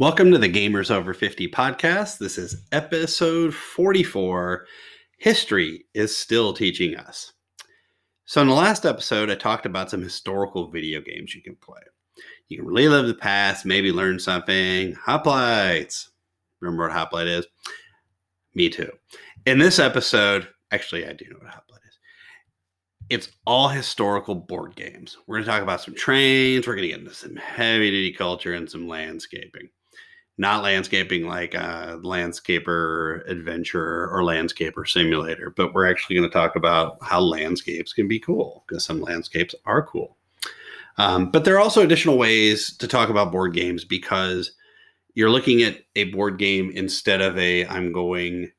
Welcome to the Gamers Over 50 podcast. This is episode 44 History is Still Teaching Us. So, in the last episode, I talked about some historical video games you can play. You can relive the past, maybe learn something. Hoplites. Remember what Hoplite is? Me too. In this episode, actually, I do know what Hoplite is. It's all historical board games. We're going to talk about some trains. We're going to get into some heavy duty culture and some landscaping not landscaping like a landscaper adventure or landscaper simulator, but we're actually going to talk about how landscapes can be cool because some landscapes are cool. Um, but there are also additional ways to talk about board games because you're looking at a board game instead of a I'm going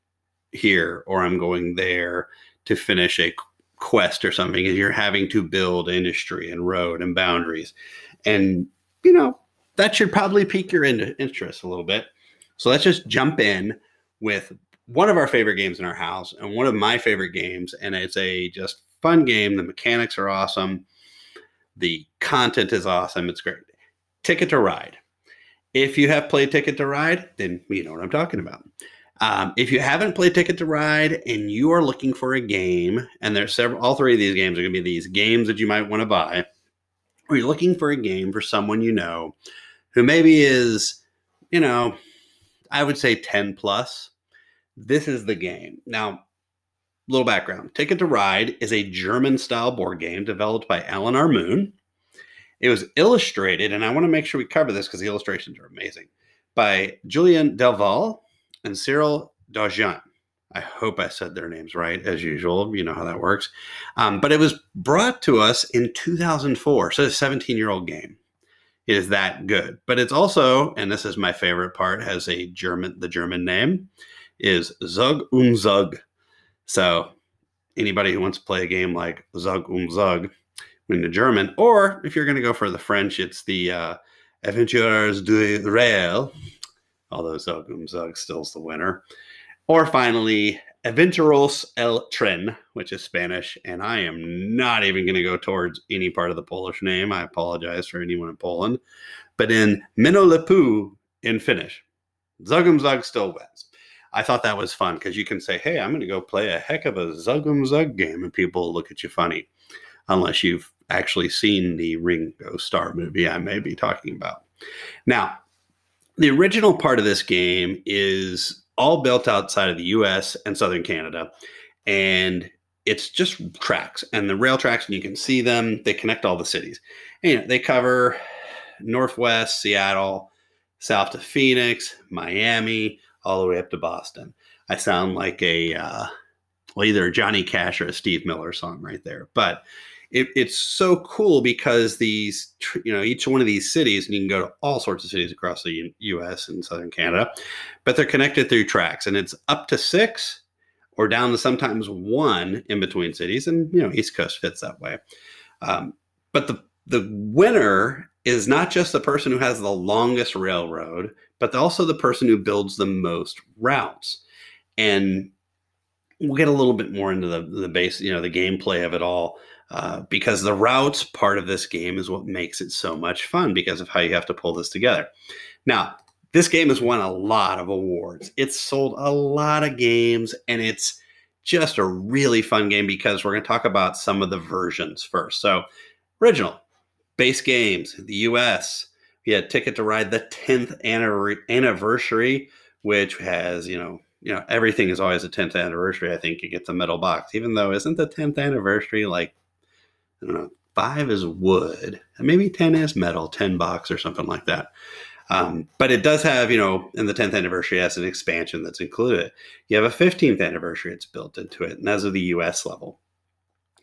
here or I'm going there to finish a quest or something, and you're having to build industry and road and boundaries. And, you know, that should probably pique your interest a little bit. So let's just jump in with one of our favorite games in our house and one of my favorite games. And it's a just fun game. The mechanics are awesome. The content is awesome. It's great. Ticket to Ride. If you have played Ticket to Ride, then you know what I'm talking about. Um, if you haven't played Ticket to Ride and you are looking for a game, and there's several, all three of these games are going to be these games that you might want to buy, or you're looking for a game for someone you know who maybe is, you know, I would say 10 plus, this is the game. Now, little background Ticket to Ride is a German style board game developed by Alan R. Moon. It was illustrated, and I want to make sure we cover this because the illustrations are amazing, by Julien Delval and Cyril Dargent. I hope I said their names right, as usual. You know how that works. Um, but it was brought to us in 2004, so a 17 year old game is that good. But it's also, and this is my favorite part, has a German, the German name is Zug um Zug. So anybody who wants to play a game like Zug um Zug in the German, or if you're going to go for the French, it's the uh, Aventures du Rail, although Zug um Zug still's the winner. Or finally, Aventuros el Tren, which is Spanish, and I am not even going to go towards any part of the Polish name. I apologize for anyone in Poland. But in Minolepu in Finnish, Zugum Zug still wins. I thought that was fun because you can say, hey, I'm going to go play a heck of a Zugum Zug game, and people look at you funny, unless you've actually seen the Ringo Starr movie I may be talking about. Now, the original part of this game is all built outside of the US and southern Canada. And it's just tracks and the rail tracks, and you can see them. They connect all the cities. And, you know, they cover Northwest, Seattle, south to Phoenix, Miami, all the way up to Boston. I sound like a, uh, well, either a Johnny Cash or a Steve Miller song right there. But it, it's so cool because these, you know, each one of these cities, and you can go to all sorts of cities across the U.S. and southern Canada, but they're connected through tracks, and it's up to six or down to sometimes one in between cities, and you know, East Coast fits that way. Um, but the the winner is not just the person who has the longest railroad, but also the person who builds the most routes. And we'll get a little bit more into the the base, you know, the gameplay of it all uh, because the routes part of this game is what makes it so much fun because of how you have to pull this together. Now, this game has won a lot of awards. It's sold a lot of games, and it's just a really fun game because we're going to talk about some of the versions first. So, original base games, the US. We had Ticket to Ride the 10th anniversary, which has, you know, you know, everything is always a 10th anniversary. I think you get the metal box, even though isn't the 10th anniversary like I don't know, five is wood, and maybe 10 is metal, 10 box or something like that. Um, but it does have, you know, in the 10th anniversary, has an expansion that's included. You have a 15th anniversary, it's built into it, and that's at the US level.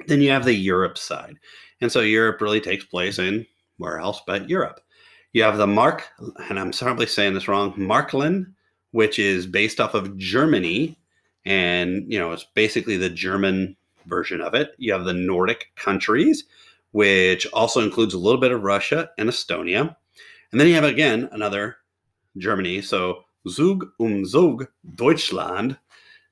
Then you have the Europe side. And so Europe really takes place in where else but Europe. You have the Mark, and I'm probably saying this wrong, Märklin, which is based off of Germany. And, you know, it's basically the German version of it. You have the Nordic countries, which also includes a little bit of Russia and Estonia. And then you have again another Germany. So Zug um Zug Deutschland.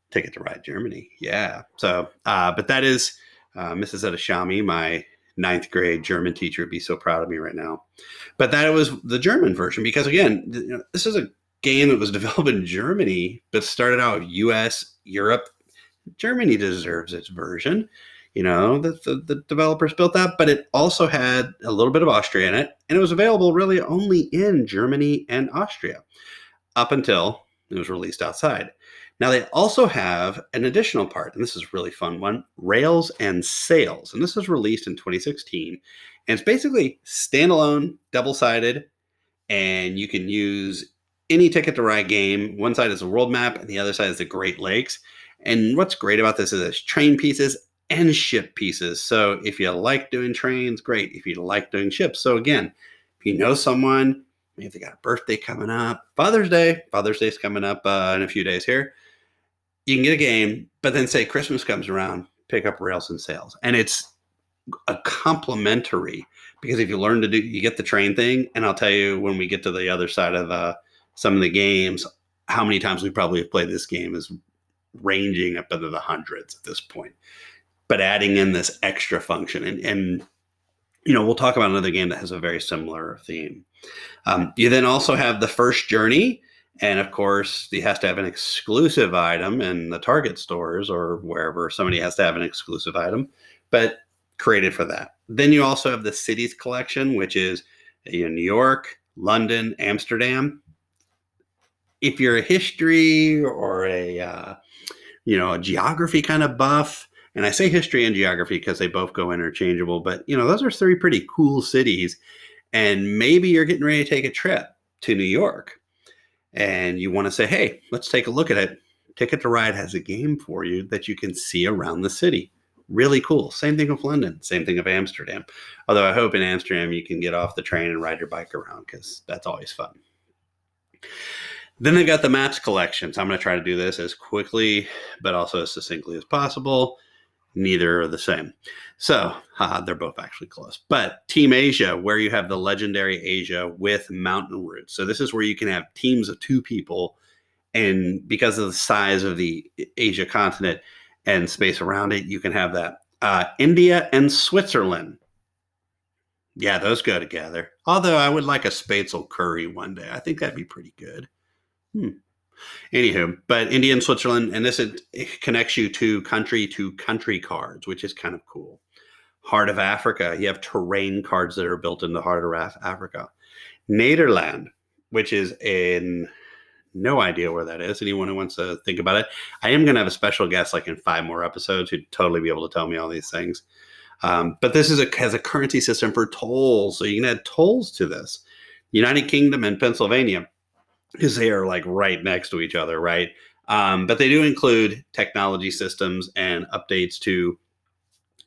Ticket to ride Germany. Yeah. So, uh, but that is uh, Mrs. Edashami, my ninth grade German teacher would be so proud of me right now. But that was the German version because again, you know, this is a game that was developed in Germany, but started out U.S., Europe. Germany deserves its version. You know, the, the, the developers built that, but it also had a little bit of Austria in it, and it was available really only in Germany and Austria up until it was released outside. Now they also have an additional part, and this is a really fun one: Rails and Sails, and this was released in 2016, and it's basically standalone, double-sided, and you can use any Ticket to Ride game. One side is a world map, and the other side is the Great Lakes. And what's great about this is it's train pieces and ship pieces. So if you like doing trains, great. If you like doing ships, so again, if you know someone, maybe they got a birthday coming up, Father's Day, Father's Day's coming up uh, in a few days here you can get a game, but then say Christmas comes around, pick up Rails and Sails. And it's a complementary because if you learn to do, you get the train thing. And I'll tell you when we get to the other side of the, some of the games, how many times we probably have played this game is ranging up into the hundreds at this point. But adding in this extra function and, and you know, we'll talk about another game that has a very similar theme. Um, you then also have the first journey, and of course, he has to have an exclusive item in the Target stores or wherever somebody has to have an exclusive item, but created for that. Then you also have the cities collection, which is in New York, London, Amsterdam. If you're a history or a uh, you know a geography kind of buff, and I say history and geography because they both go interchangeable, but you know those are three pretty cool cities, and maybe you're getting ready to take a trip to New York and you want to say, hey, let's take a look at it. Ticket to Ride has a game for you that you can see around the city. Really cool. Same thing with London. Same thing of Amsterdam. Although I hope in Amsterdam you can get off the train and ride your bike around because that's always fun. Then they've got the maps collection. So I'm going to try to do this as quickly but also as succinctly as possible neither are the same. So haha, they're both actually close. But Team Asia, where you have the legendary Asia with mountain routes. So this is where you can have teams of two people. And because of the size of the Asia continent and space around it, you can have that. Uh, India and Switzerland. Yeah, those go together. Although I would like a Spätzle curry one day. I think that'd be pretty good. Hmm. Anywho, but India and Switzerland, and this it, connects you to country to country cards, which is kind of cool. Heart of Africa, you have terrain cards that are built in the heart of Africa. Nederland, which is in no idea where that is. Anyone who wants to think about it, I am going to have a special guest like in five more episodes who'd totally be able to tell me all these things. Um, but this is a has a currency system for tolls, so you can add tolls to this. United Kingdom and Pennsylvania because they are like right next to each other, right? Um, but they do include technology systems and updates to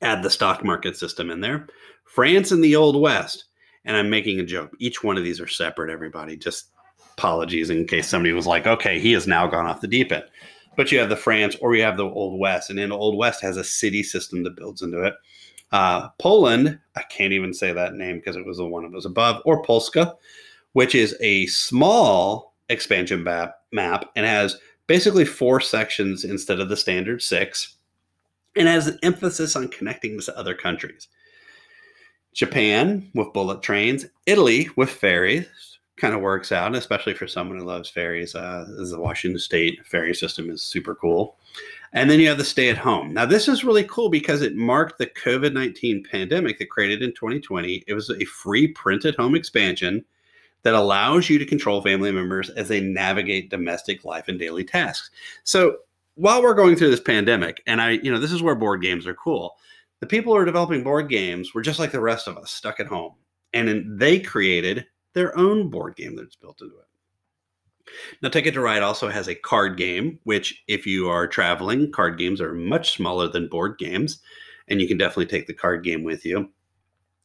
add the stock market system in there. France and the Old West, and I'm making a joke. Each one of these are separate, everybody. Just apologies in case somebody was like, okay, he has now gone off the deep end. But you have the France or you have the Old West, and then the Old West has a city system that builds into it. Uh, Poland, I can't even say that name because it was the one that was above, or Polska, which is a small expansion map, map and has basically four sections instead of the standard six and has an emphasis on connecting to other countries. Japan with bullet trains, Italy with ferries kind of works out, especially for someone who loves ferries. Uh, the Washington State ferry system is super cool. And then you have the stay at home. Now, this is really cool because it marked the COVID 19 pandemic that created in 2020. It was a free printed home expansion that allows you to control family members as they navigate domestic life and daily tasks. So while we're going through this pandemic, and I, you know, this is where board games are cool. The people who are developing board games were just like the rest of us, stuck at home. And they created their own board game that's built into it. Now, Ticket to Ride also has a card game, which, if you are traveling, card games are much smaller than board games, and you can definitely take the card game with you.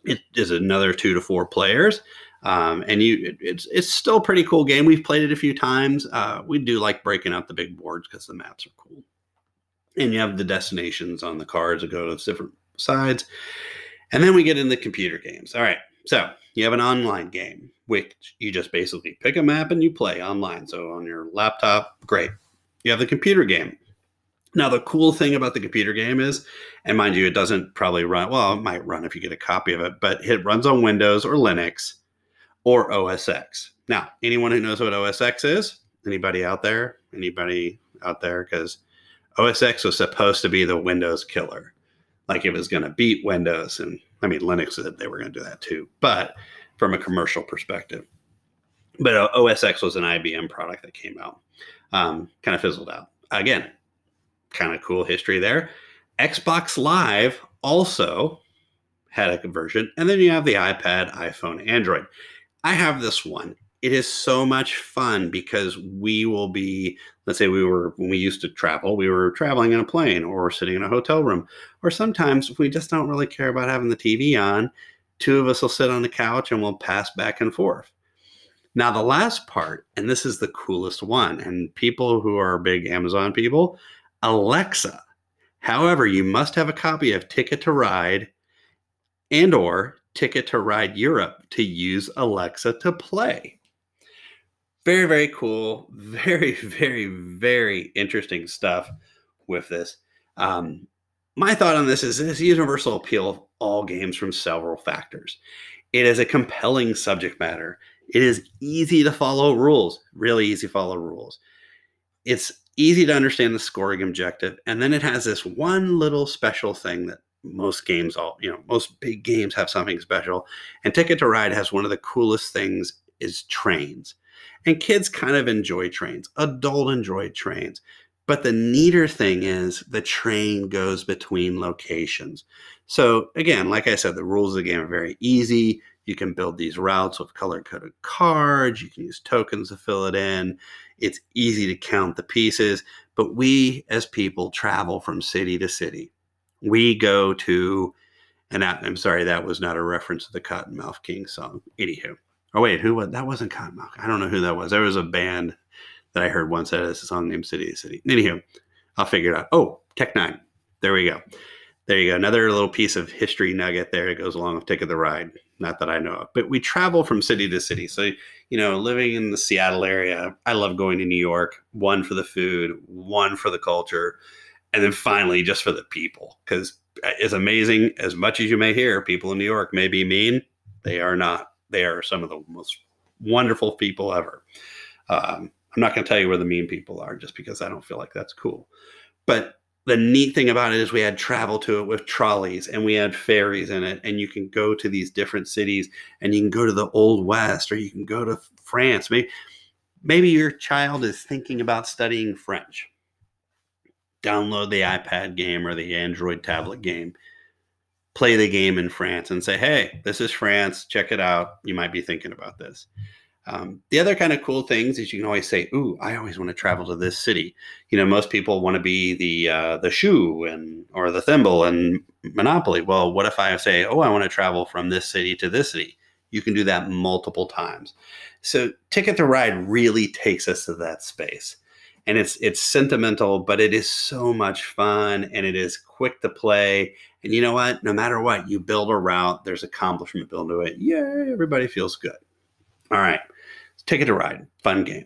It is another two to four players, um, and you, it, it's it's still a pretty cool game. We've played it a few times. Uh, we do like breaking out the big boards because the maps are cool. And you have the destinations on the cards that go to different sides. And then we get into computer games. All right. So you have an online game, which you just basically pick a map and you play online. So on your laptop, great. You have the computer game. Now, the cool thing about the computer game is, and mind you, it doesn't probably run, well, it might run if you get a copy of it, but it runs on Windows or Linux or OS X. Now, anyone who knows what OS X is, anybody out there? Anybody out there? Because OS X was supposed to be the Windows killer. Like it was going to beat Windows. And I mean, Linux said they were going to do that too, but from a commercial perspective. But uh, OS X was an IBM product that came out, um, kind of fizzled out. Again, kind of cool history there. Xbox Live also had a conversion, and then you have the iPad, iPhone, Android. I have this one. It is so much fun because we will be, let's say we were, when we used to travel, we were traveling in a plane or sitting in a hotel room, or sometimes if we just don't really care about having the TV on. Two of us will sit on the couch and we'll pass back and forth. Now, the last part, and this is the coolest one, and people who are big Amazon people, Alexa. However, you must have a copy of Ticket to Ride and or Ticket to Ride Europe to use Alexa to play. Very, very cool. Very, very, very interesting stuff with this. Um, my thought on this is this universal appeal of all games from several factors. It is a compelling subject matter. It is easy to follow rules, really easy to follow rules. It's easy to understand the scoring objective. And then it has this one little special thing that most games all, you know, most big games have something special. And Ticket to Ride has one of the coolest things is trains. And kids kind of enjoy trains. Adult enjoy trains. But the neater thing is the train goes between locations. So again, like I said, the rules of the game are very easy. You can build these routes with color coded cards. You can use tokens to fill it in. It's easy to count the pieces, but we as people travel from city to city. We go to, and I'm sorry, that was not a reference to the Kottonmouth King song. Anywho, oh wait, who was that? Wasn't Kottonmouth? I don't know who that was. There was a band that I heard once that has a song named City to City. Anywho, I'll figure it out. Oh, Tech N9ne. There we go. There you go. Another little piece of history nugget there that goes along with Ticket to Ride. Not that I know of, but we travel from city to city. So, you know, living in the Seattle area, I love going to New York, one for the food, one for the culture, and then finally just for the people. Because as amazing as much as you may hear, people in New York may be mean, they are not. They are some of the most wonderful people ever. Um, I'm not going to tell you where the mean people are just because I don't feel like that's cool. But the neat thing about it is we had travel to it with trolleys and we had ferries in it and you can go to these different cities and you can go to the old west or you can go to france maybe maybe your child is thinking about studying french download the ipad game or the android tablet game play the game in france and say hey this is france check it out you might be thinking about this um, the other kind of cool things is you can always say, "Ooh, I always want to travel to this city." You know, most people want to be the uh, the shoe and or the thimble and Monopoly. Well, what if I say, "Oh, I want to travel from this city to this city"? You can do that multiple times. So, Ticket to Ride really takes us to that space, and it's it's sentimental, but it is so much fun and it is quick to play. And you know what? No matter what, you build a route. There's accomplishment built into it. Yay! Everybody feels good. All right. Ticket to Ride, fun game.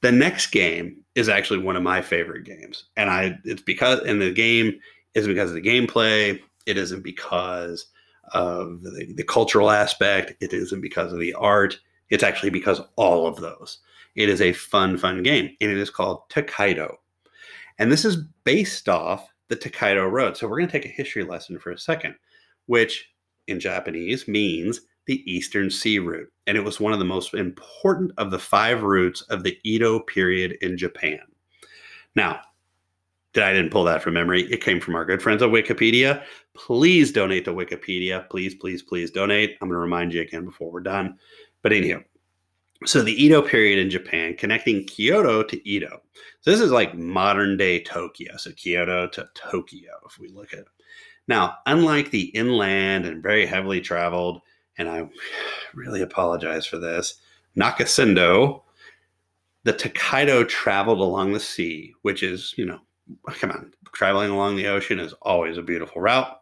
The next game is actually one of my favorite games, and I it's because and the game is because of the gameplay. It isn't because of the, the cultural aspect. It isn't because of the art. It's actually because all of those. It is a fun, fun game, and it is called Tokaido. And this is based off the Tokaido Road. So we're going to take a history lesson for a second, which in Japanese means the Eastern Sea Route, and it was one of the most important of the five routes of the Edo period in Japan. Now, I didn't pull that from memory. It came from our good friends at Wikipedia. Please donate to Wikipedia. Please, please, please donate. I'm going to remind you again before we're done. But anyhow, so the Edo period in Japan, connecting Kyoto to Edo. So this is like modern day Tokyo. So Kyoto to Tokyo, if we look at it. Now, unlike the inland and very heavily traveled and I really apologize for this. Nakasendo, the Tokaido traveled along the sea, which is, you know, come on, traveling along the ocean is always a beautiful route.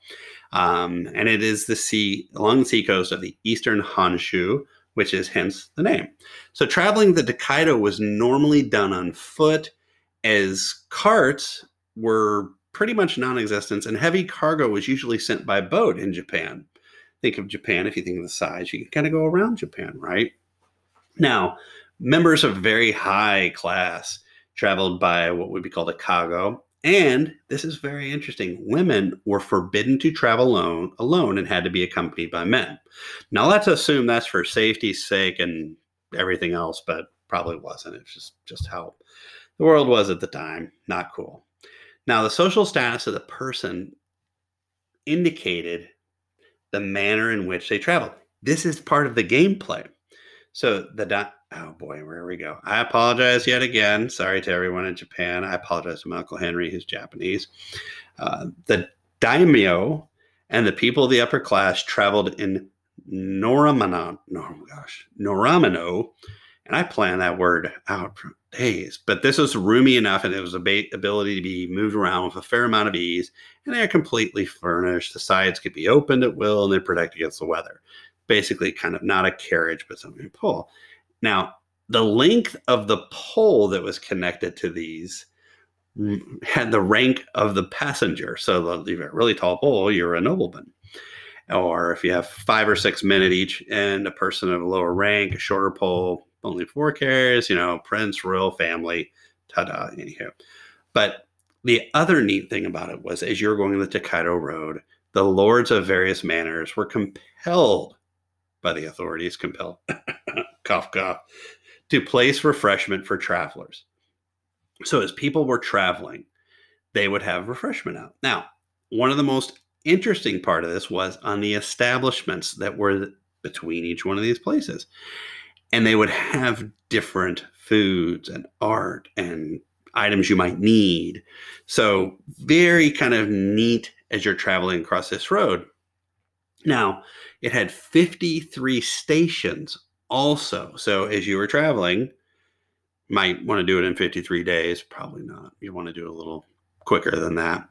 Um, and it is the sea along the seacoast of the eastern Honshu, which is hence the name. So traveling the Tokaido was normally done on foot, as carts were pretty much non existent, and heavy cargo was usually sent by boat in Japan. Think of Japan, if you think of the size, you can kind of go around Japan, right? Now, members of very high class traveled by what would be called a kago. And this is very interesting. Women were forbidden to travel alone, alone and had to be accompanied by men. Now let's assume that's for safety's sake and everything else, but probably wasn't. It's just just how the world was at the time. Not cool. Now, the social status of the person indicated the manner in which they traveled. This is part of the gameplay. So the oh boy, where we go. I apologize yet again. Sorry to everyone in Japan. I apologize to my uncle Henry, who's Japanese. Uh, the daimyo and the people of the upper class traveled in Noramano. No, gosh, Noramano and I planned that word out for days. But this was roomy enough and it was a ba- ability to be moved around with a fair amount of ease. And they are completely furnished. The sides could be opened at will and they protect against the weather. Basically, kind of not a carriage, but something to pull. Now, the length of the pole that was connected to these had the rank of the passenger. So, if you have a really tall pole, you're a nobleman or if you have five or six men at each and a person of a lower rank, a shorter pole, only four carriers, you know, prince, royal family, ta-da, anywho. But the other neat thing about it was as you were going the Tokaido Road, the lords of various manors were compelled by the authorities, compelled, cough, cough, to place refreshment for travelers. So as people were traveling, they would have refreshment out. Now, one of the most interesting part of this was on the establishments that were between each one of these places and they would have different foods and art and items you might need. So, very kind of neat as you're traveling across this road. Now, it had 53 stations also. So, as you were traveling, might want to do it in 53 days, probably not. You want to do it a little quicker than that.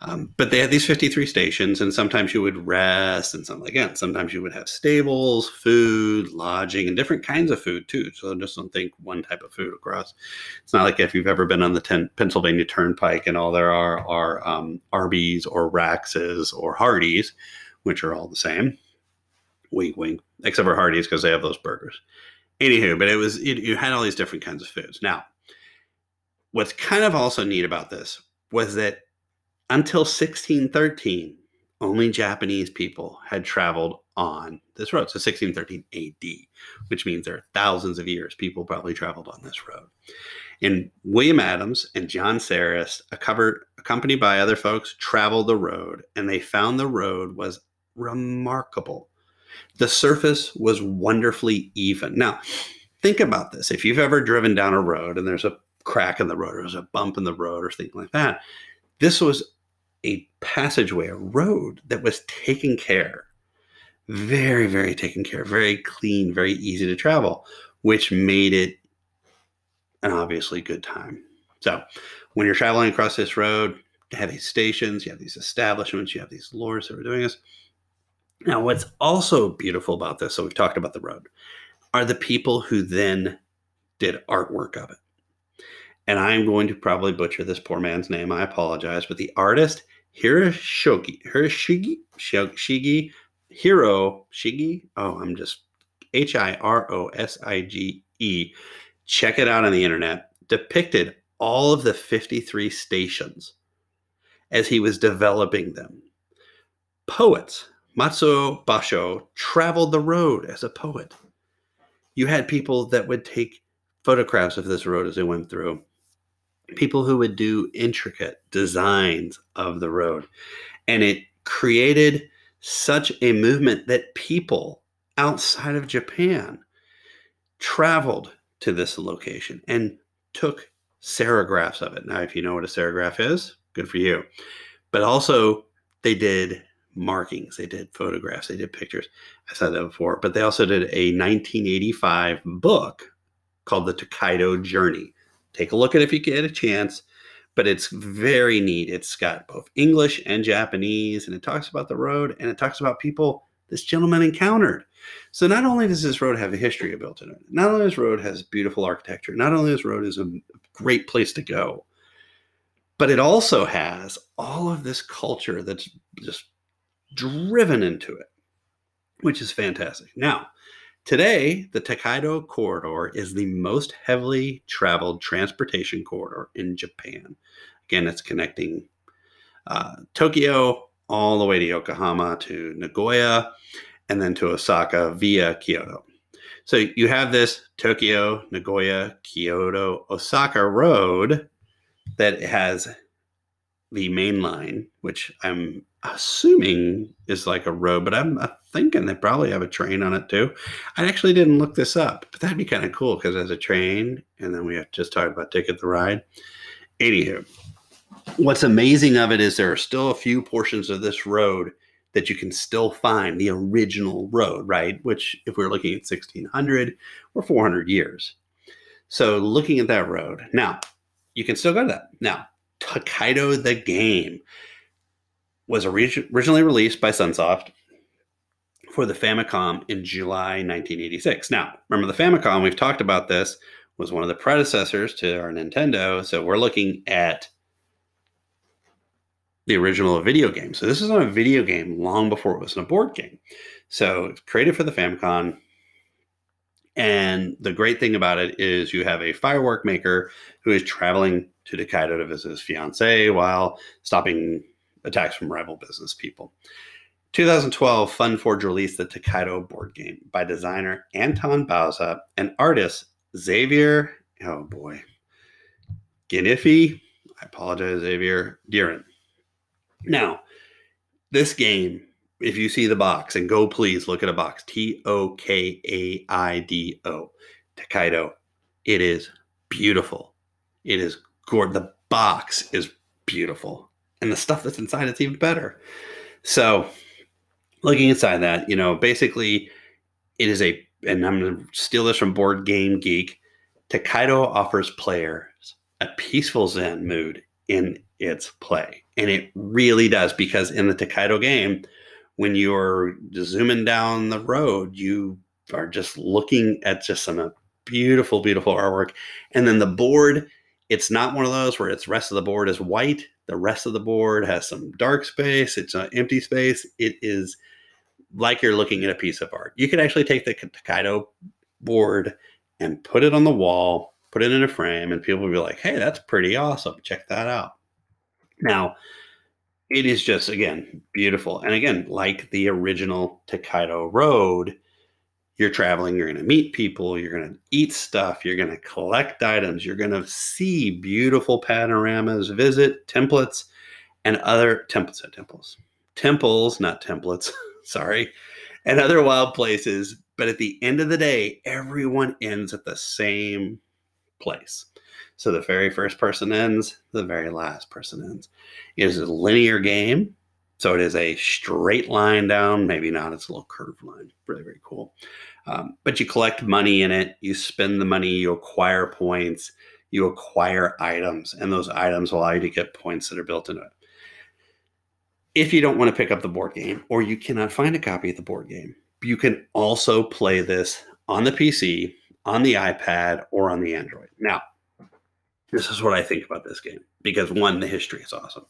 Um, but they had these 53 stations, and sometimes you would rest, and something again, sometimes you would have stables, food, lodging, and different kinds of food too. So just don't think one type of food across. It's not like if you've ever been on the ten, Pennsylvania Turnpike and all there are are um, Arby's or Rax's or Hardee's, which are all the same. Wink, wink. Except for Hardee's because they have those burgers. Anywho, but it was it, you had all these different kinds of foods. Now, what's kind of also neat about this was that until 1613, only Japanese people had traveled on this road. So 1613 AD, which means there are thousands of years people probably traveled on this road. And William Adams and John Saris, accompanied by other folks, traveled the road and they found the road was remarkable. The surface was wonderfully even. Now, think about this. If you've ever driven down a road and there's a crack in the road or there's a bump in the road or something like that. This was a passageway, a road that was taken care, very, very taken care, very clean, very easy to travel, which made it an obviously good time. So when you're traveling across this road, you have these stations, you have these establishments, you have these lords that are doing this. Now, what's also beautiful about this, so we've talked about the road, are the people who then did artwork of it and I'm going to probably butcher this poor man's name. I apologize, but the artist Hiroshogi Hiroshigi Shigi Hiro Shigi. Oh, I'm just H I R O S I G E. Check it out on the internet. Depicted all of the 53 stations as he was developing them. Poets, Matsuo Basho traveled the road as a poet. You had people that would take photographs of this road as they went through people who would do intricate designs of the road. And it created such a movement that people outside of Japan traveled to this location and took serigraphs of it. Now, if you know what a serigraph is, good for you. But also, they did markings, they did photographs, they did pictures. I said that before, but they also did a 1985 book called The Tokaido Journey. Take a look at it if you get a chance. But it's very neat. It's got both English and Japanese, and it talks about the road and it talks about people this gentleman encountered. So not only does this road have a history built in it, not only this road has beautiful architecture, not only this road is a great place to go, but it also has all of this culture that's just driven into it, which is fantastic. Now, today, the Tokaido corridor is the most heavily traveled transportation corridor in Japan. Again, it's connecting uh, Tokyo all the way to Yokohama to Nagoya and then to Osaka via Kyoto. So you have this Tokyo, Nagoya, Kyoto, Osaka road that has the main line, which I'm assuming is like a road, but I'm thinking they probably have a train on it too. I actually didn't look this up, but that'd be kind of cool because there's a train, and then we have just talked about Ticket to Ride. Anywho, what's amazing of it is there are still a few portions of this road that you can still find the original road, right? Which, if we're looking at 1600 or 400 years. So, looking at that road, now you can still go to that. Now, Tokaido the game was originally released by Sunsoft for the Famicom in July 1986. Now, remember the Famicom, we've talked about this, was one of the predecessors to our Nintendo. So we're looking at the original video game. So this is on a video game long before it was a board game. So it's created for the Famicom. And the great thing about it is you have a firework maker who is traveling to Tokaido to visit his fiance while stopping attacks from rival business people. 2012, FunForge released the Tokaido board game by designer Anton Bauza and artist Xavier, oh boy, Ginifi, I apologize, Xavier Diran. Now, this game, if you see the box, and go please look at a box T O K A I D O, Tokaido. It is beautiful. It is gorgeous. The box is beautiful. And the stuff that's inside, it's even better. So, looking inside that, you know, basically, it is a, and I'm going to steal this from Board Game Geek. Tokaido offers players a peaceful Zen mood in its play. And it really does because in the Tokaido game, when you're zooming down the road, you are just looking at just some uh, beautiful, beautiful artwork. And then the board, it's not one of those where it's rest of the board is white. The rest of the board has some dark space. It's an empty space. It is like you're looking at a piece of art. You could actually take the Tokaido board and put it on the wall, put it in a frame, and people will be like, hey, that's pretty awesome. Check that out. Now, it is just again beautiful, and again, like the original Tokaido Road, you're traveling, you're going to meet people, you're going to eat stuff, you're going to collect items, you're going to see beautiful panoramas, visit templates, and other templates temples, temples, not templates. sorry, and other wild places. But at the end of the day, everyone ends at the same place. So the very first person ends, the very last person ends. It is a linear game. So it is a straight line down, maybe not, it's a little curved line. Really, very cool. Um, but you collect money in it, you spend the money, you acquire points, you acquire items, and those items allow you to get points that are built into it. If you don't want to pick up the board game or you cannot find a copy of the board game, you can also play this on the PC, on the iPad, or on the Android. Now, this is what I think about this game because one, the history is awesome.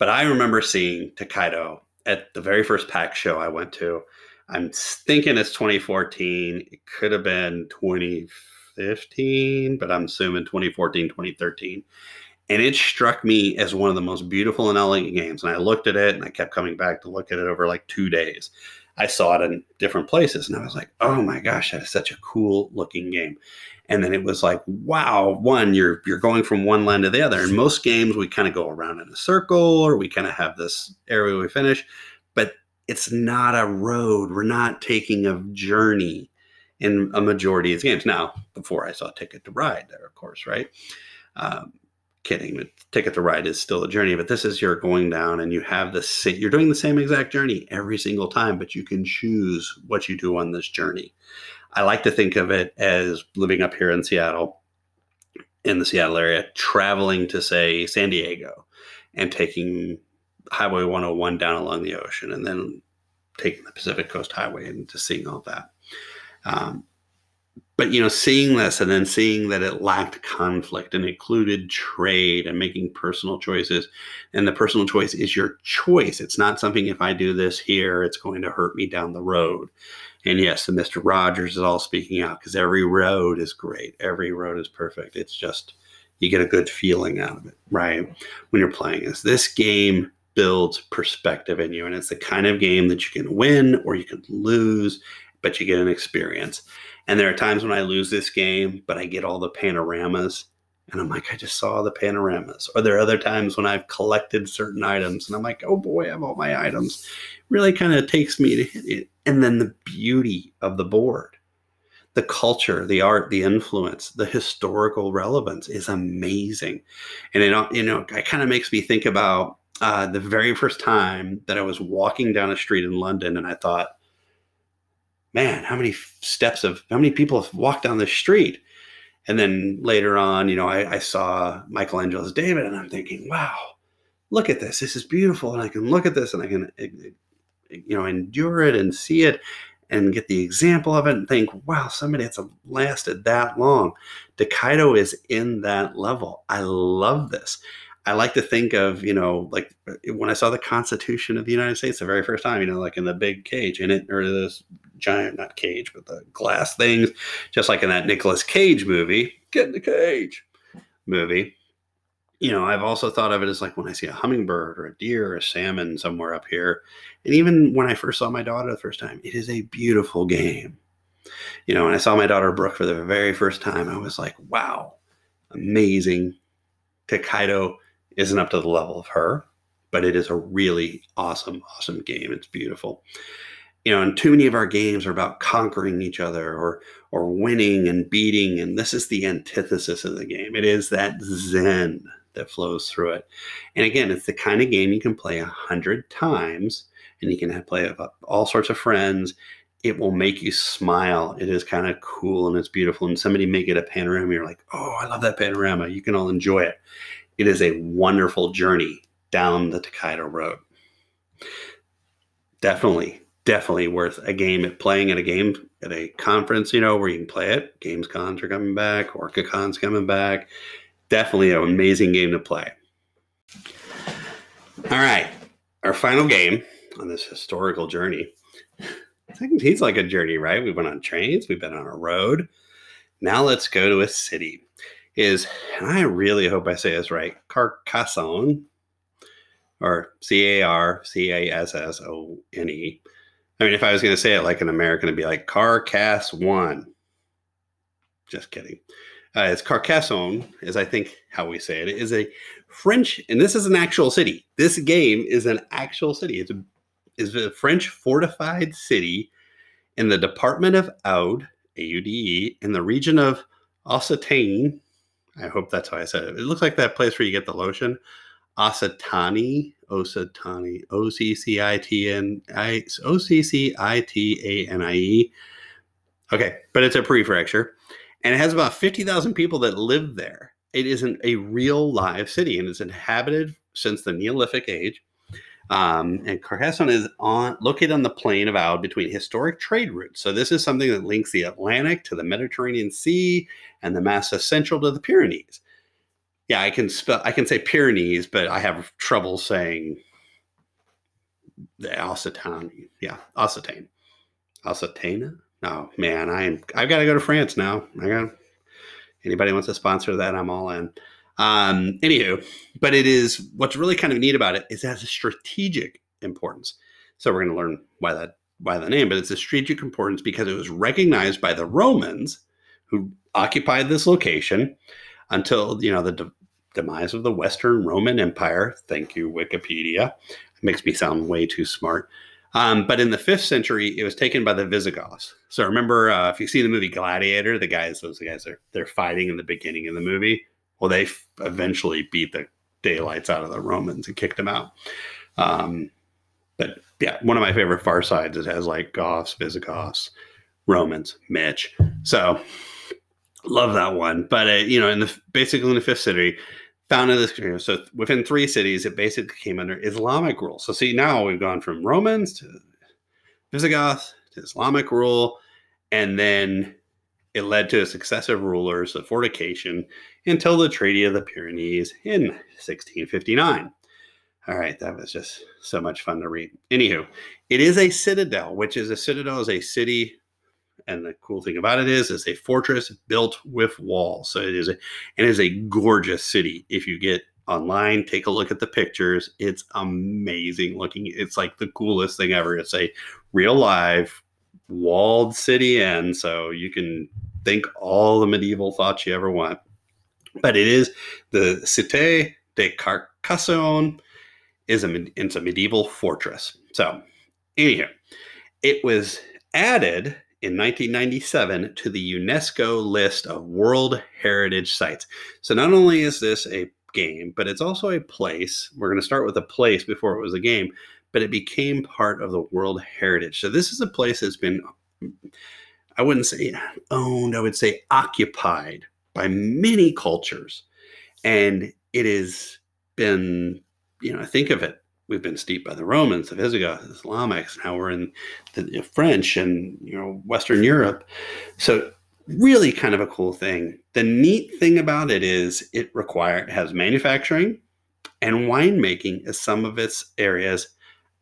But I remember seeing Tokaido at the very first PAX show I went to. I'm thinking it's 2014. It could have been 2015, but I'm assuming 2014, 2013. And it struck me as one of the most beautiful and elegant games. And I looked at it and I kept coming back to look at it over like two days. I saw it in different places and I was like, oh my gosh, that is such a cool looking game. And then it was like wow one you're you're going from one land to the other. In most games we kind of go around in a circle or we kind of have this area we finish but it's not a road. We're not taking a journey in a majority of games. Now before i saw ticket to ride there of course right? Um, kidding The ticket to ride is still a journey but this is you're going down and you have this you're doing the same exact journey every single time but you can choose what you do on this journey I like to think of it as living up here in Seattle, in the Seattle area, traveling to, say, San Diego and taking Highway 101 down along the ocean and then taking the Pacific Coast Highway and just seeing all that. Um, but you know seeing this and then seeing that it lacked conflict and included trade and making personal choices and the personal choice is your choice. It's not something if i do this here it's going to hurt me down the road. And yes the mr rogers is all speaking out because every road is great. Every road is perfect. It's just you get a good feeling out of it right? When you're playing this. This game builds perspective in you and it's the kind of game that you can win or you can lose but you get an experience and there are times when I lose this game, but I get all the panoramas. And I'm like, I just saw the panoramas. Or there are other times when I've collected certain items and I'm like, oh boy, I have all my items. Really kind of takes me to hit it. And then the beauty of the board, the culture, the art, the influence, the historical relevance is amazing. And it, you know, it kind of makes me think about uh, the very first time that I was walking down a street in London and I thought, man, how many steps of how many people have walked down the street? And then later on, you know, I, I, saw Michelangelo's David, and I'm thinking, wow, look at this. This is beautiful, and I can look at this, and I can, eh, eh, you know, endure it and see it, and get the example of it, and think, wow, somebody that's lasted that long. Tokaido is in that level. I love this. I like to think of, you know, like uh, when I saw the Constitution of the United States the very first time, you know, like in the big cage in it, or this giant, not cage, but the glass things, just like in that Nicolas Cage movie, Get in the Cage movie. You know, I've also thought of it as like when I see a hummingbird or a deer or a salmon somewhere up here. And even when I first saw my daughter the first time, it is a beautiful game. You know, when I saw my daughter Brooke for the very first time, I was like, wow, amazing. Tokaido isn't up to the level of her, but it is a really awesome, awesome game. It's beautiful you know, and too many of our games are about conquering each other or or winning and beating, and this is the antithesis of the game. It is that zen that flows through it. And again, it's the kind of game you can play a hundred times, and you can play with all sorts of friends. It will make you smile. It is kind of cool and it's beautiful. And somebody make it a panorama. You're like, oh, I love that panorama. You can all enjoy it. It is a wonderful journey down the Tokaido Road. Definitely definitely worth a game at playing at a game at a conference, you know, where you can play it. Games cons are coming back, Orca cons coming back. Definitely an amazing game to play. All right. Our final game on this historical journey. Team's like a journey, right? We've been on trains, we've been on a road. Now let's go to a city. Is and I really hope I say this right, Carcassonne, or C A R C A S S O N E. I mean, if I was going to say it like an American, it'd be like Carcass One. Just kidding. Uh, it's Carcassonne, is I think how we say it. It is a French, and this is an actual city. This game is an actual city. It's a, is a French fortified city in the department of Aude, A U D E, in the region of Occitanie. I hope that's how I said it. It looks like that place where you get the lotion. Occitanie, Occitanie, O C C I T N I O C C I T A N I E. Okay, but it's a prefecture, and it has about fifty thousand people that live there. It isn't a real live city, and it's inhabited since the Neolithic age. Um, and Carcassonne is on located on the plain of Aude between historic trade routes. So this is something that links the Atlantic to the Mediterranean Sea and the Massif Central to the Pyrenees yeah, I can spell. I can say Pyrenees, but I have trouble saying the Occitanie. Yeah, Occitane. Occitana. Oh man, I'm. I've got to go to France now. I got. Anybody wants to sponsor that? I'm all in. Um, anywho, but it is what's really kind of neat about it is it has a strategic importance. So we're going to learn why that why the name, but it's a strategic importance because it was recognized by the Romans who occupied this location until you know the demise of the Western Roman Empire. Thank you, Wikipedia. It makes me sound way too smart. Um, but in the fifth century, it was taken by the Visigoths. So remember, uh, if you see the movie Gladiator, the guys, those guys are they're fighting in the beginning of the movie. Well, they f- eventually beat the daylights out of the Romans and kicked them out. Um, but yeah, one of my favorite Far Sides it has like Goths, Visigoths, Romans, Mitch. So love that one. But uh, you know, in the basically in the fifth century, founded this. So within three cities, it basically came under Islamic rule. So see, now we've gone from Romans to Visigoth to Islamic rule, and then It led to a successive rulers of fortification until the Treaty of the Pyrenees in 1659. All right, that was just so much fun to read. Anywho, it is a citadel, which is a citadel is a city, and the cool thing about it is it's a fortress built with walls. So it is a it is a gorgeous city. If you get online, take a look at the pictures. It's amazing looking. It's like the coolest thing ever. It's a real live walled city, and so you can think all the medieval thoughts you ever want. But it is the Cité de Carcassonne is a it's a medieval fortress. So, anyhow, it was added in 1997 to the UNESCO list of World Heritage Sites. So not only is this a game, but it's also a place. We're going to start with a place before it was a game, but it became part of the World Heritage. So this is a place that's been, I wouldn't say owned, I would say occupied by many cultures. And it has been, you know, think of it. We've been steeped by the Romans, the Visigoths, the Islamics. Now we're in the French and you know Western Europe. So really kind of a cool thing. The neat thing about it is it required has manufacturing and winemaking as some of its areas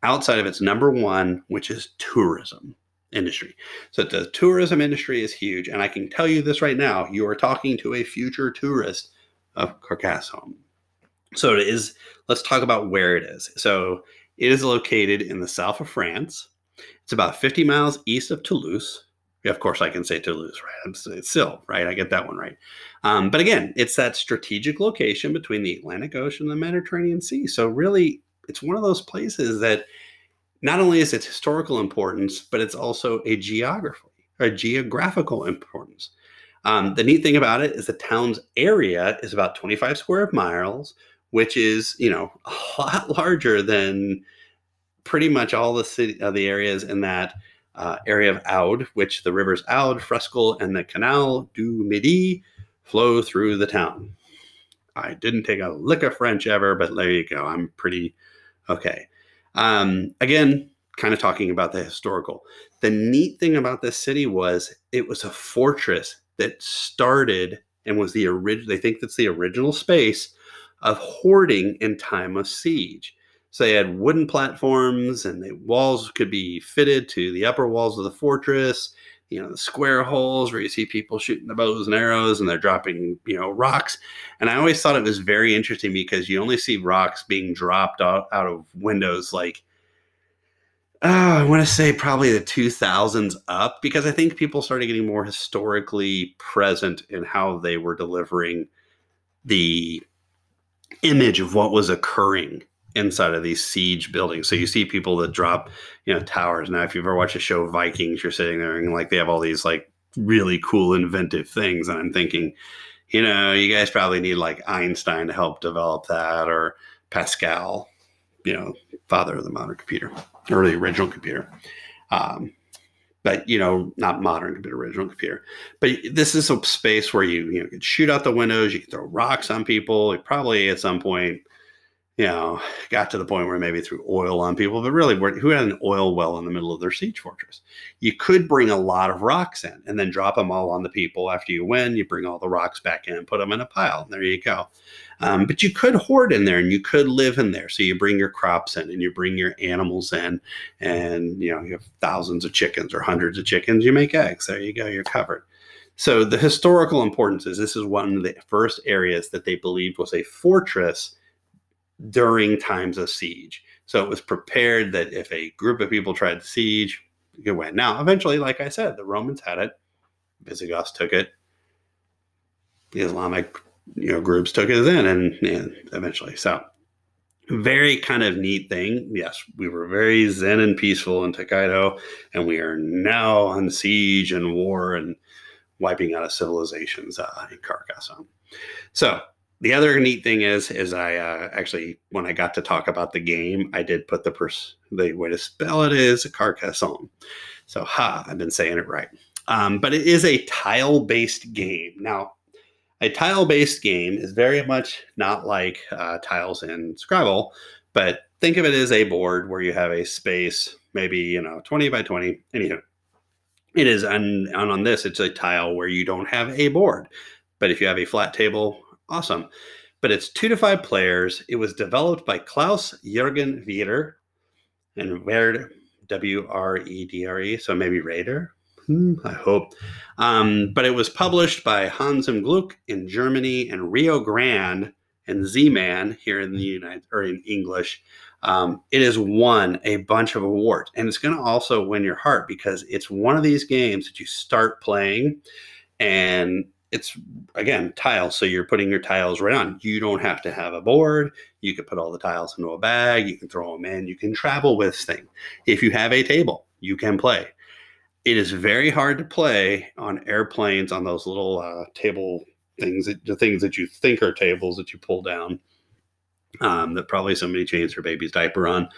outside of its number one, which is tourism industry. So the tourism industry is huge. And I can tell you this right now, you are talking to a future tourist of Carcassonne. So it is, let's talk about where it is. So it is located in the south of France. It's about 50 miles east of Toulouse yeah, of course, I can say Toulouse, right? It's still right. I get that one right. Um, but again, it's that strategic location between the Atlantic Ocean and the Mediterranean Sea. So really, it's one of those places that not only is its historical importance, but it's also a geography, a geographical importance. Um, the neat thing about it is the town's area is about 25 square miles, which is you know a lot larger than pretty much all the city, uh, the areas in that uh, area of Aude, which the rivers Aude, Fresquel, and the Canal du Midi flow through the town. I didn't take a lick of French ever, but there you go. I'm pretty okay. Um, again, kind of talking about the historical. The neat thing about this city was it was a fortress that started and was the original, they think that's the original space of hoarding in time of siege. So they had wooden platforms, and the walls could be fitted to the upper walls of the fortress. You know, the square holes where you see people shooting the bows and arrows, and they're dropping, you know, rocks. And I always thought it was very interesting because you only see rocks being dropped out, out of windows like uh, I want to say probably the 2000s up because I think people started getting more historically present in how they were delivering the image of what was occurring inside of these siege buildings. So you see people that drop, you know, towers. Now, if you've ever watched the show Vikings, you're sitting there and like they have all these like really cool, inventive things. And I'm thinking, you know, you guys probably need like Einstein to help develop that or Pascal, you know, father of the modern computer or the original computer. Um, but you know, not modern computer, original computer. But this is a space where you you know can shoot out the windows, you can throw rocks on people. Probably at some point, you know, got to the point where maybe threw oil on people, but really, who had an oil well in the middle of their siege fortress? You could bring a lot of rocks in and then drop them all on the people after you win. You bring all the rocks back in, and put them in a pile, and there you go. Um, but you could hoard in there and you could live in there. So you bring your crops in and you bring your animals in, and you know, you have thousands of chickens or hundreds of chickens, you make eggs. There you go, you're covered. So the historical importance is this is one of the first areas that they believed was a fortress during times of siege. So it was prepared that if a group of people tried to siege, it went. Now, eventually, like I said, the Romans had it, Visigoths took it, the Islamic you know groups took it in, and, and eventually, so very kind of neat thing. Yes, we were very zen and peaceful in Tokaido, and we are now on siege and war and wiping out of civilizations uh, in Carcassonne. So the other neat thing is is I uh, actually when I got to talk about the game, I did put the pers- the way to spell it is Carcassonne. So ha, I've been saying it right. Um, but it is a tile based game. Now, a tile based game is very much not like uh, tiles in Scrabble, but think of it as a board where you have a space, maybe you know twenty by twenty. Anywho, It is on, on this, it's a tile where you don't have a board. But if you have a flat table, awesome. But it's two to five players. It was developed by Klaus Jürgen Wrede and Werde, W R E D R E, so maybe Raider. Hmm, I hope. Um, but it was published by Hans im Glück in Germany and Rio Grande and Z-Man here in the United or in English. Um, it has won a bunch of awards, and it's going to also win your heart because it's one of these games that you start playing, and it's again tiles. So you're putting your tiles right on. You don't have to have a board. You can put all the tiles into a bag. You can throw them in. You can travel with this thing. If you have a table, you can play. It is very hard to play on airplanes on those little uh, table things, that, the things that you think are tables that you pull down. Um, that probably somebody changed their baby's diaper on.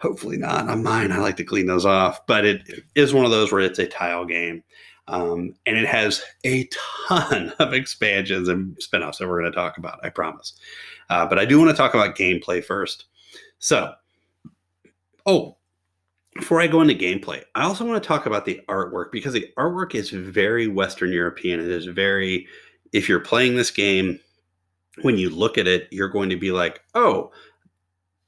Hopefully not on mine. I like to clean those off, but it is one of those where it's a tile game. Um, and it has a ton of expansions and spinoffs that we're going to talk about, I promise. Uh, but I do want to talk about gameplay first. So, oh, before I go into gameplay, I also want to talk about the artwork because the artwork is very Western European. It is very, if you're playing this game, when you look at it, you're going to be like, oh,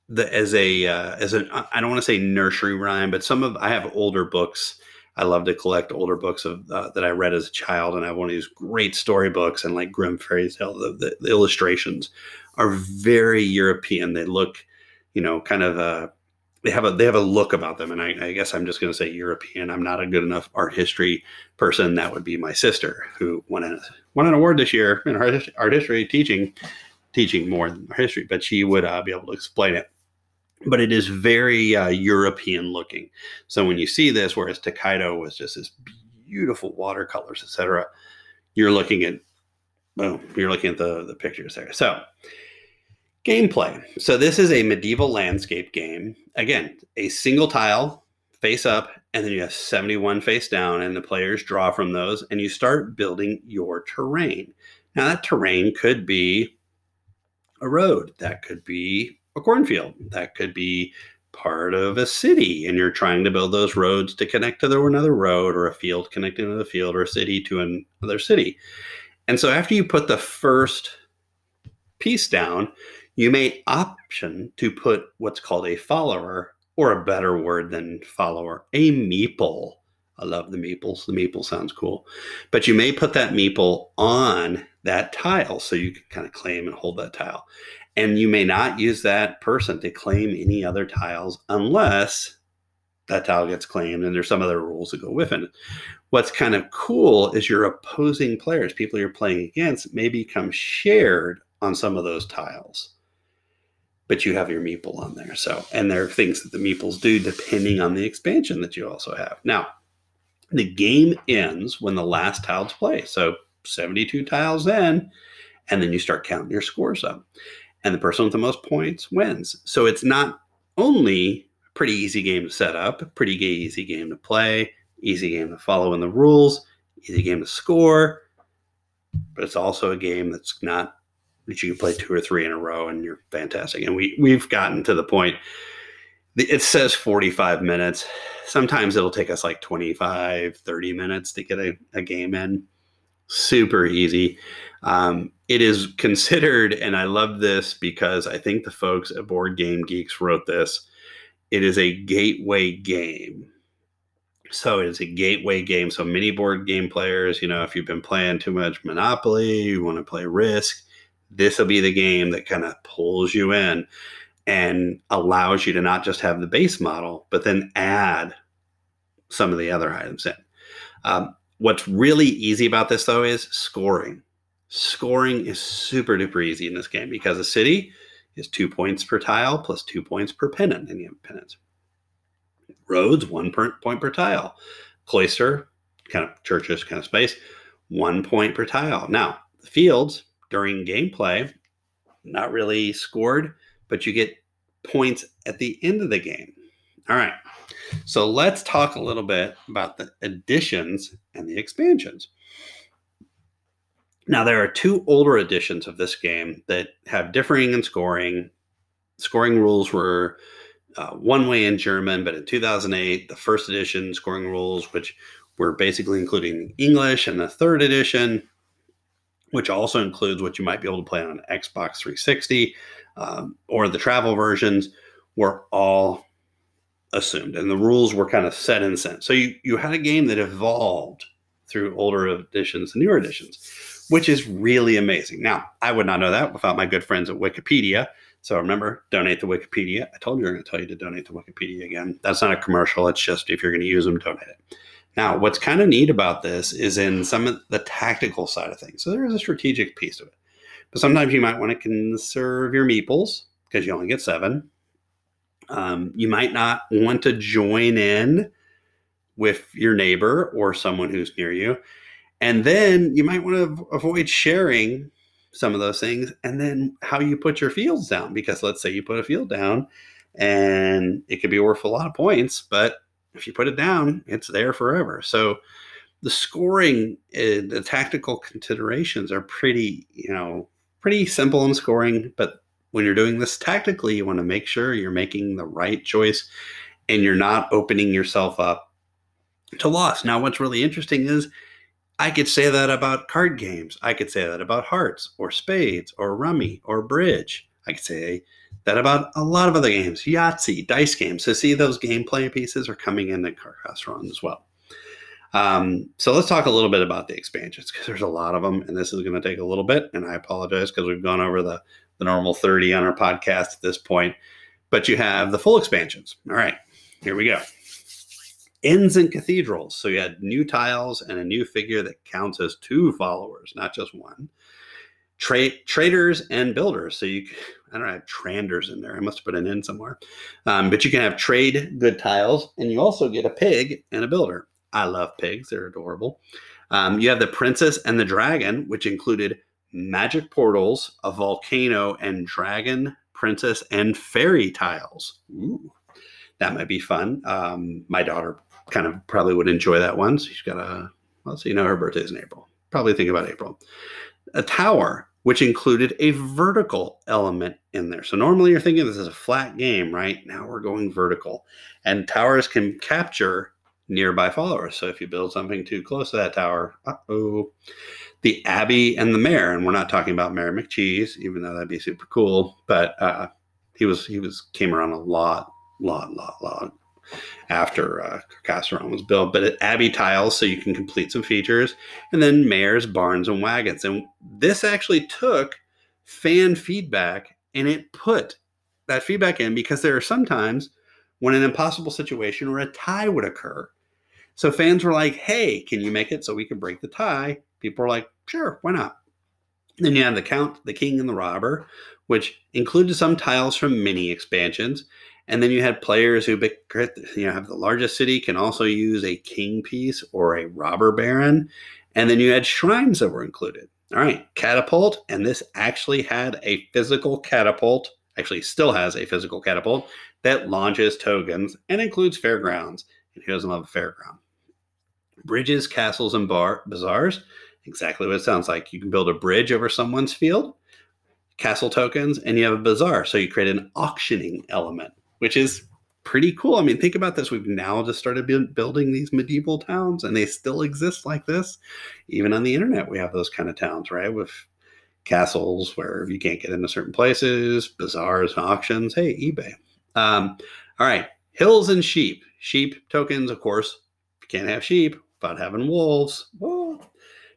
the as a uh, as an I don't want to say nursery rhyme, but some of I have older books. I love to collect older books of uh, that I read as a child, and I have one of these great storybooks and like Grimm fairy tale. The, the, the illustrations are very European. They look, you know, kind of uh, they have a they have a look about them, and I, I guess I'm just going to say European. I'm not a good enough art history person. That would be my sister, who won an won an award this year in art, art history teaching, teaching more than history, but she would uh, be able to explain it. But it is very uh, European looking. So when you see this, whereas Tokaido was just this beautiful watercolors, etc., you're looking at well, you're looking at the the pictures there. So Gameplay. So this is a medieval landscape game. Again, a single tile face up, and then you have 71 face down, and the players draw from those, and you start building your terrain. Now, that terrain could be a road, that could be a cornfield, that could be part of a city, and you're trying to build those roads to connect to another road, or a field connecting to the field, or a city to another city. And so, after you put the first piece down, you may option to put what's called a follower, or a better word than follower, a meeple. I love the meeples. The meeple sounds cool. But you may put that meeple on that tile so you can kind of claim and hold that tile. And you may not use that person to claim any other tiles unless that tile gets claimed and there's some other rules that go with it. What's kind of cool is your opposing players, people you're playing against, may become shared on some of those tiles but you have your meeple on there. So, and there are things that the meeples do depending on the expansion that you also have. Now, the game ends when the last tiles play. So, 72 tiles in, and then you start counting your scores up. And the person with the most points wins. So, it's not only a pretty easy game to set up, a pretty easy game to play, easy game to follow in the rules, easy game to score, but it's also a game that's not that you can play two or three in a row and you're fantastic. And we we've gotten to the point. It says 45 minutes. Sometimes it'll take us like 25, 30 minutes to get a, a game in. Super easy. Um, it is considered, and I love this because I think the folks at Board Game Geeks wrote this. It is a gateway game. So it's a gateway game. So many board game players, you know, if you've been playing too much Monopoly, you want to play Risk, this will be the game that kind of pulls you in and allows you to not just have the base model, but then add some of the other items in. Um, what's really easy about this, though, is scoring. Scoring is super duper easy in this game because a city is two points per tile plus two points per pennant, and you have pennants. Roads, one per, point per tile. Cloister, kind of churches, kind of space, one point per tile. Now, the fields, during gameplay, not really scored, but you get points at the end of the game. All right. So let's talk a little bit about the additions and the expansions. Now, there are two older editions of this game that have differing in scoring. Scoring rules were uh, one way in German, but in 2008, the first edition scoring rules, which We're basically including English and the third edition, which also includes what you might be able to play on Xbox 360 um, or the travel versions, were all assumed. And the rules were kind of set in sense. So you, you had a game that evolved through older editions and newer editions, which is really amazing. Now, I would not know that without my good friends at Wikipedia. So remember, donate to Wikipedia. I told you I'm going to tell you to donate to Wikipedia again. That's not a commercial. It's just if you're going to use them, donate it. Now, what's kind of neat about this is in some of the tactical side of things. So there is a strategic piece to it. But sometimes you might want to conserve your meeples because you only get seven. Um, you might not want to join in with your neighbor or someone who's near you. And then you might want to avoid sharing some of those things and then how you put your fields down because let's say you put a field down and it could be worth a lot of points but if you put it down it's there forever so the scoring eh, the tactical considerations are pretty you know pretty simple in scoring but when you're doing this tactically you want to make sure you're making the right choice and you're not opening yourself up to loss now what's really interesting is I could say that about card games. I could say that about hearts or spades or rummy or bridge. I could say that about a lot of other games, Yahtzee, dice games. So see those gameplay pieces are coming in at Carcassonne as well. Um, so let's talk a little bit about the expansions because there's a lot of them, and this is going to take a little bit. And I apologize because we've gone over the the normal 30 on our podcast at this point. But you have the full expansions. All right, here we go inns and cathedrals. So you had new tiles and a new figure that counts as two followers, not just one. Tra- traders and builders. So you, I don't have tranders in there. I must have put an in somewhere. Um, but you can have trade good tiles, and you also get a pig and a builder. I love pigs; they're adorable. Um, you have the princess and the dragon, which included magic portals, a volcano, and dragon, princess, and fairy tiles. Ooh, that might be fun. Um, my daughter kind of probably would enjoy that one. So she's got a, well, so you know her birthday's in April. Probably think about April. A tower, which included a vertical element in there. So normally you're thinking this is a flat game, right? Now we're going vertical. And towers can capture nearby followers. So if you build something too close to that tower, uh-oh. The Abbey and the Mayor, and we're not talking about Mayor McCheese, even though that'd be super cool, but uh, he was he was came around a lot, lot, lot, lot after uh, was built, but Abbey tiles so you can complete some features, and then mayors, barns, and wagons. And this actually took fan feedback and it put that feedback in because there are sometimes when an impossible situation or a tie would occur. So fans were like, hey, can you make it so we can break the tie? People were like, sure, why not? Then you have the Count, the King, and the Robber, which included some tiles from mini expansions. And then you had players who you know have the largest city can also use a king piece or a robber baron. And then you had shrines that were included. All right, catapult, and this actually had a physical catapult, actually still has a physical catapult that launches tokens and includes fairgrounds. And who doesn't love a fairground? Bridges, castles, and bar bazaars. Exactly what it sounds like. You can build a bridge over someone's field, castle tokens, and you have a bazaar. So you create an auctioning element which is pretty cool. I mean, think about this. We've now just started building these medieval towns, and they still exist like this. Even on the internet, we have those kind of towns, right? With castles where you can't get into certain places, bazaars, and auctions. Hey, eBay. Um, all right, hills and sheep. Sheep tokens, of course. You can't have sheep without having wolves. Whoa.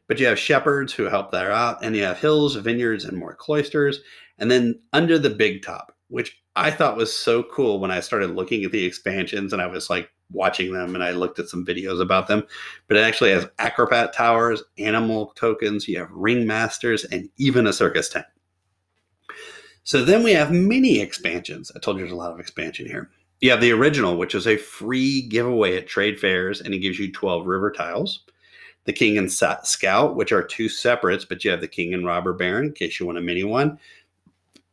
But you have shepherds who help that out, and you have hills, vineyards, and more cloisters. And then under the big top, which I thought was so cool when I started looking at the expansions and I was like watching them and I looked at some videos about them. But it actually has acrobat towers, animal tokens, you have ringmasters, and even a circus tent. So then we have mini expansions. I told you there's a lot of expansion here. You have the original, which is a free giveaway at trade fairs, and it gives you 12 river tiles. The King and Scout, which are two separates, but you have the King and Robber Baron in case you want a mini one.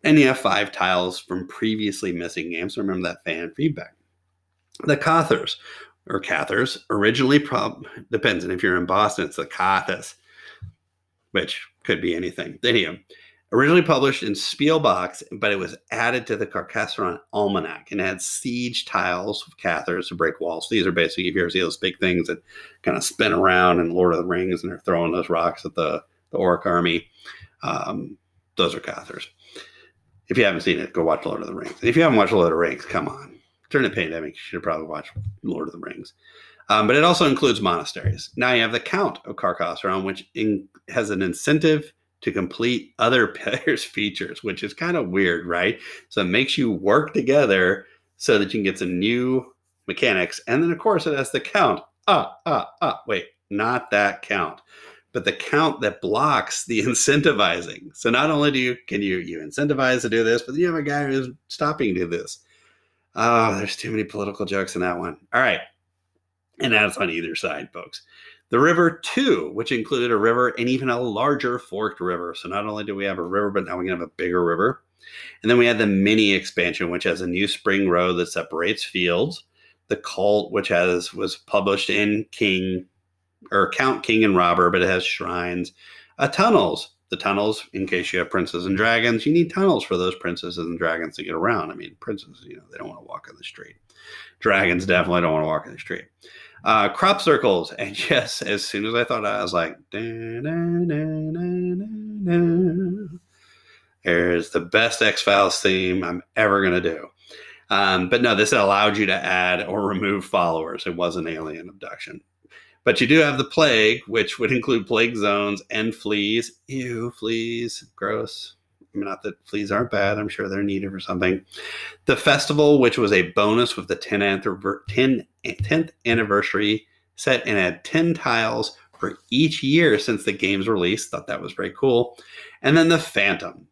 And you have five tiles from previously missing games. Remember that fan feedback. The Cathars or Cathars originally prob depends. And if you're in Boston, it's the Cathas, which could be anything. Anyway, Originally published in Spielbox, but it was added to the Carcassonne Almanac and had siege tiles of Cathars to break walls. These are basically, if you ever see those big things that kind of spin around in Lord of the Rings and they're throwing those rocks at the, the Orc army, um, those are Cathars. If you haven't seen it, go watch Lord of the Rings. If you haven't watched Lord of the Rings, come on. During the pandemic, you should probably watch Lord of the Rings. Um, but it also includes monasteries. Now you have the Count of Carcassonne, which in, has an incentive to complete other players' features, which is kind of weird, right? So it makes you work together so that you can get some new mechanics. And then, of course, it has the count. Ah, ah, ah. Wait, not that count, but the count that blocks the incentivizing. So not only do you can you you incentivize to do this, but you have a guy who's stopping to do this. Oh, there's too many political jokes in that one. All right. And that's on either side, folks. The river two, which included a river and even a larger forked river. So not only do we have a river, but now we can have a bigger river. And then we had the mini expansion, which has a new spring road that separates fields. The cult, which has was published in King or Count King and Robber, but it has shrines. Uh, tunnels. The tunnels, in case you have princes and dragons, you need tunnels for those princes and dragons to get around. I mean, princes, you know, they don't want to walk in the street. Dragons definitely don't want to walk in the street. Uh, crop circles. And yes, as soon as I thought I was like, there's the best X Files theme I'm ever going to do. Um, but no, this allowed you to add or remove followers. It was an alien abduction. But you do have the plague, which would include plague zones and fleas. Ew, fleas. Gross. Not that fleas aren't bad. I'm sure they're needed for something. The festival, which was a bonus with the 10th, 10th anniversary set and had 10 tiles for each year since the game's release. Thought that was very cool. And then the Phantom,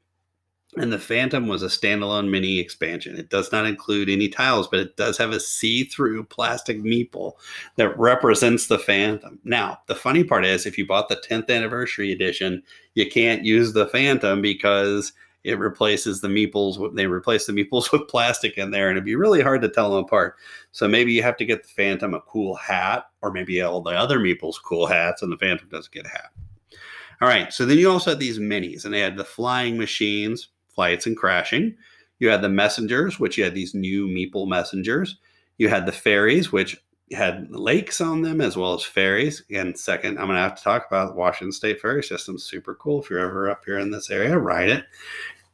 and the Phantom was a standalone mini expansion. It does not include any tiles, but it does have a see through plastic meeple that represents the Phantom. Now, the funny part is, if you bought the 10th anniversary edition, you can't use the Phantom because it replaces the meeples. They replace the meeples with plastic in there, and it'd be really hard to tell them apart. So maybe you have to get the Phantom a cool hat, or maybe all the other meeples cool hats, and the Phantom doesn't get a hat. All right, so then you also had these minis, and they had the flying machines flights and crashing. You had the messengers, which you had these new Meeple messengers. You had the ferries, which had lakes on them as well as ferries. And second, I'm going to have to talk about Washington State ferry system. Super cool. If you're ever up here in this area, ride it.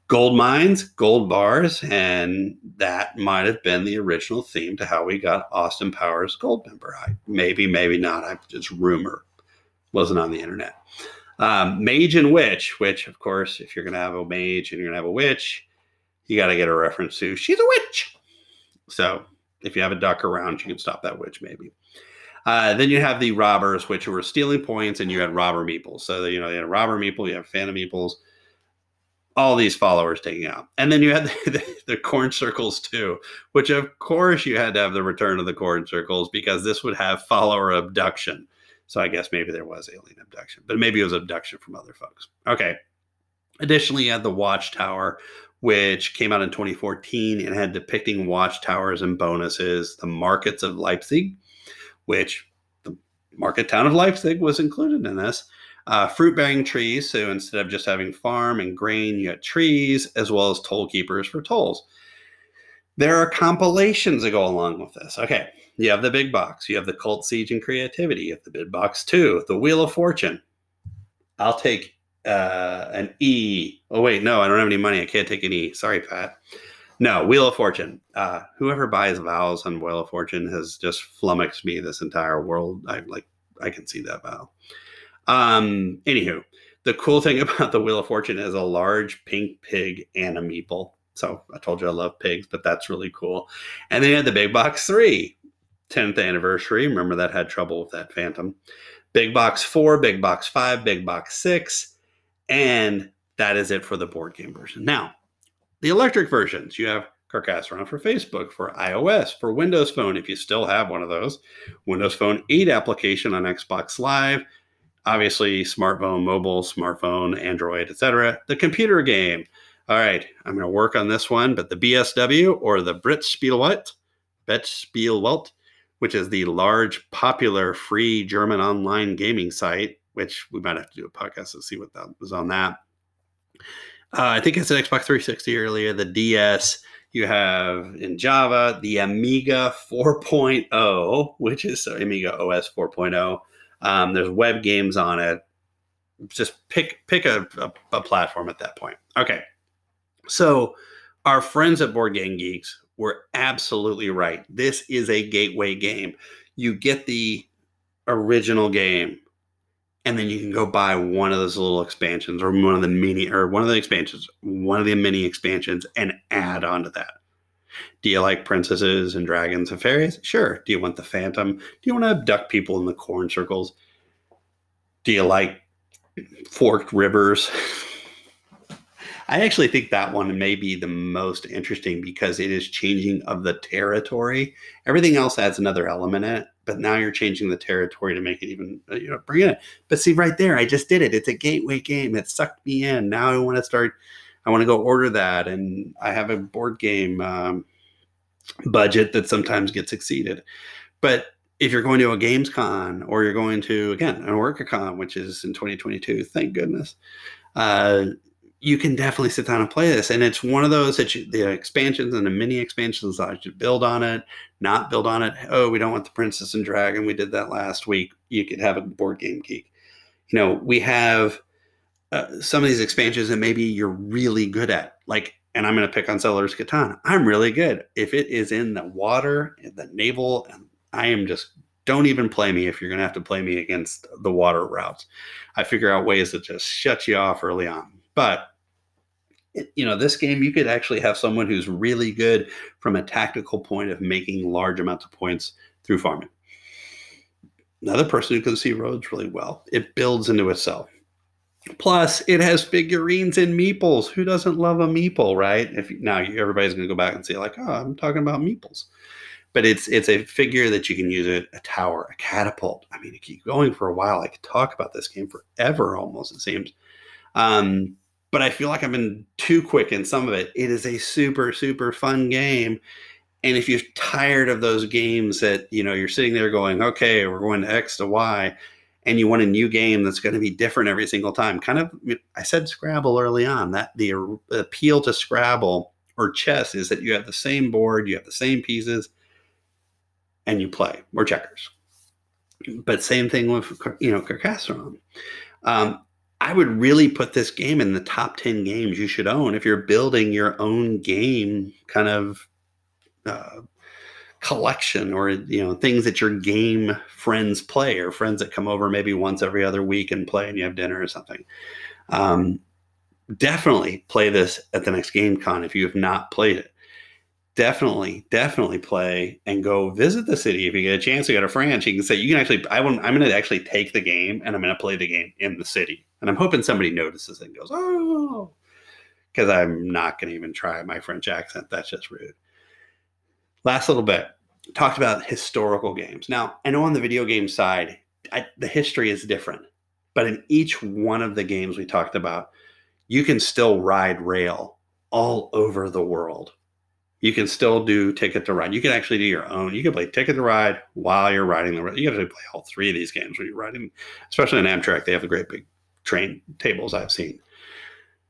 Gold mines, gold bars, and that might have been the original theme to how we got Austin Powers Gold Member. I, maybe, maybe not. I just rumor wasn't on the internet. Um, mage and witch, which, of course, if you're going to have a mage and you're going to have a witch, you got to get a reference to she's a witch. So if you have a duck around, you can stop that witch maybe. Uh, then you have the robbers, which were stealing points, and you had robber meeples. So you know you had a robber meeple, you have phantom meeples, all these followers taking out, and then you had the, the, the, corn circles too, which of course you had to have the return of the corn circles because this would have follower abduction. So I guess maybe there was alien abduction, but maybe it was abduction from other folks. Okay. Additionally, you had the Watchtower, which came out in 2014 and had depicting watchtowers and bonuses. The markets of Leipzig, which the market town of Leipzig was included in this. Uh, fruit bearing trees. So instead of just having farm and grain, you had trees as well as toll keepers for tolls. There are compilations that go along with this. Okay, you have the big box, you have the cult siege and creativity, you have the big box two, the wheel of fortune. I'll take uh, an E. Oh wait, no, I don't have any money. I can't take an E. Sorry, Pat. No, Wheel of Fortune. Uh, whoever buys vowels on Wheel of Fortune has just flummoxed me this entire world. I like I can see that vowel. Um, anywho, the cool thing about the Wheel of Fortune is a large pink pig and a meeple. So I told you I love pigs, but that's really cool. And then you had the big box three, 10th anniversary. Remember that had trouble with that Phantom. Big box four, big box five, big box six. And that is it for the board game version. Now, the electric versions, you have Carcassonne for Facebook, for iOS, for Windows Phone, if you still have one of those, Windows Phone 8 application on Xbox Live, obviously smartphone, mobile, smartphone, Android, etc. The computer game, all right, I'm going to work on this one, but the BSW or the Brit Spielwelt, Bet Spielwelt, which is the large, popular, free German online gaming site, which we might have to do a podcast to see what that was on that. Uh, I think I said Xbox 360 earlier. The DS. You have in Java the Amiga 4.0, which is so Amiga OS 4.0. Um, there's web games on it. Just pick pick a, a, a platform at that point. Okay, so our friends at Board Game Geeks were absolutely right. This is a gateway game. You get the original game, and then you can go buy one of those little expansions or one of the mini or one of the expansions, one of the mini expansions, and add on to that. Do you like princesses and dragons and fairies? Sure. Do you want the phantom? Do you want to abduct people in the corn circles? Do you like forked rivers? I actually think that one may be the most interesting because it is changing of the territory. Everything else adds another element in it, but now you're changing the territory to make it even, uh, you know, bring it. But see, right there, I just did it. It's a gateway game. It sucked me in. Now I want to start. I want to go order that, and I have a board game um, budget that sometimes gets exceeded. But if you're going to a games con or you're going to again an OrcaCon, which is in 2022, thank goodness. Uh, you can definitely sit down and play this. And it's one of those that you, the expansions and the mini expansions that you build on it, not build on it. Oh, we don't want the Princess and Dragon. We did that last week. You could have a board game geek. You know, we have uh, some of these expansions that maybe you're really good at. Like, and I'm going to pick on Settlers Catan. I'm really good. If it is in the water, in the naval, and I am just don't even play me if you're going to have to play me against the water routes. I figure out ways to just shut you off early on but you know, this game you could actually have someone who's really good from a tactical point of making large amounts of points through farming. Another person who can see roads really well. It builds into itself. Plus, it has figurines and meeples. Who doesn't love a meeple, right? If now everybody's going to go back and say like, "Oh, I'm talking about meeples," but it's it's a figure that you can use it a tower, a catapult. I mean, it keep going for a while. I could talk about this game forever, almost it seems. Um, but I feel like I've been too quick in some of it. It is a super, super fun game. And if you're tired of those games that, you know, you're sitting there going, okay, we're going to X to Y, and you want a new game that's going to be different every single time. Kind of, I said Scrabble early on, that the appeal to Scrabble or chess is that you have the same board, you have the same pieces, and you play, or checkers. But same thing with, you know, Carcassonne. Um, I would really put this game in the top 10 games you should own if you're building your own game kind of uh, collection or you know things that your game friends play or friends that come over maybe once every other week and play and you have dinner or something um, definitely play this at the next game con if you have not played it definitely, definitely play and go visit the city if you get a chance to go to France. You can say you can actually. I want, I'm going to actually take the game and I'm going to play the game in the city. And I'm hoping somebody notices and goes, oh, because I'm not going to even try my French accent. That's just rude. Last little bit talked about historical games. Now I know on the video game side, I, the history is different, but in each one of the games we talked about, you can still ride rail all over the world you can still do Ticket to Ride. You can actually do your own. You can play Ticket to Ride while you're riding the. You have to play all three of these games when you're riding, especially in Amtrak. They have the great big train tables I've seen.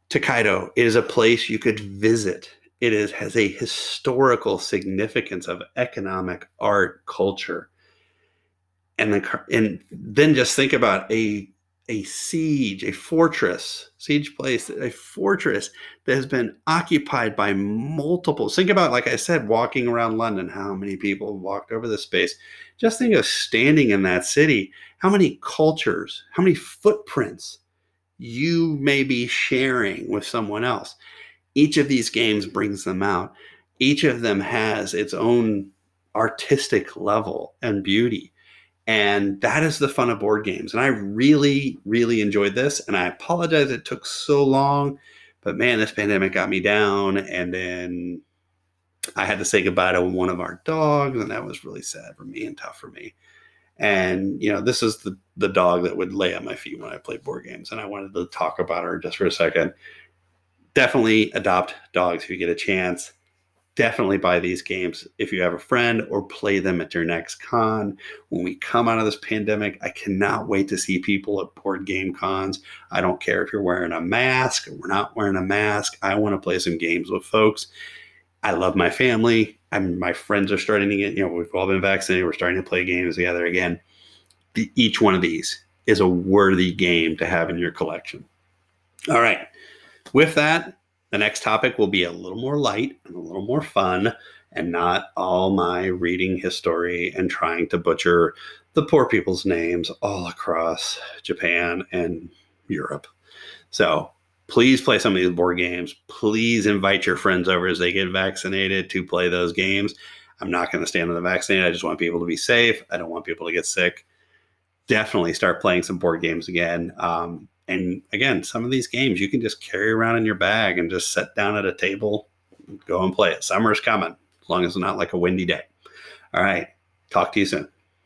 Tokaido is a place you could visit. It is has a historical significance of economic art culture, and then and then just think about a a siege, a fortress, siege place, a fortress that has been occupied by multiple. Think about, like I said, walking around London, how many people walked over the space. Just think of standing in that city, how many cultures, how many footprints you may be sharing with someone else. Each of these games brings them out. Each of them has its own artistic level and beauty and that is the fun of board games. And I really, really enjoyed this. And I apologize it took so long, but man, this pandemic got me down. And then I had to say goodbye to one of our dogs, and that was really sad for me and tough for me. And you know, this is the the dog that would lay at my feet when I played board games, and I wanted to talk about her just for a second. Definitely adopt dogs if you get a chance. definitely buy these games if you have a friend or play them at your next con. When we come out of this pandemic, I cannot wait to see people at board game cons. I don't care if you're wearing a mask, or we're not wearing a mask. I want to play some games with folks. I love my family. I'm, my friends are starting to get, you know, we've all been vaccinated. We're starting to play games together again. The, each one of these is a worthy game to have in your collection. All right. With that, the next topic will be a little more light and a little more fun, and not all my reading history and trying to butcher the poor people's names all across Japan and Europe. So please play some of these board games. Please invite your friends over as they get vaccinated to play those games. I'm not going to stand on the vaccine. I just want people to be safe. I don't want people to get sick. Definitely start playing some board games again. Um, and again, some of these games you can just carry around in your bag and just sit down at a table, go and play it. Summer's coming, as long as it's not like a windy day. All right. Talk to you soon.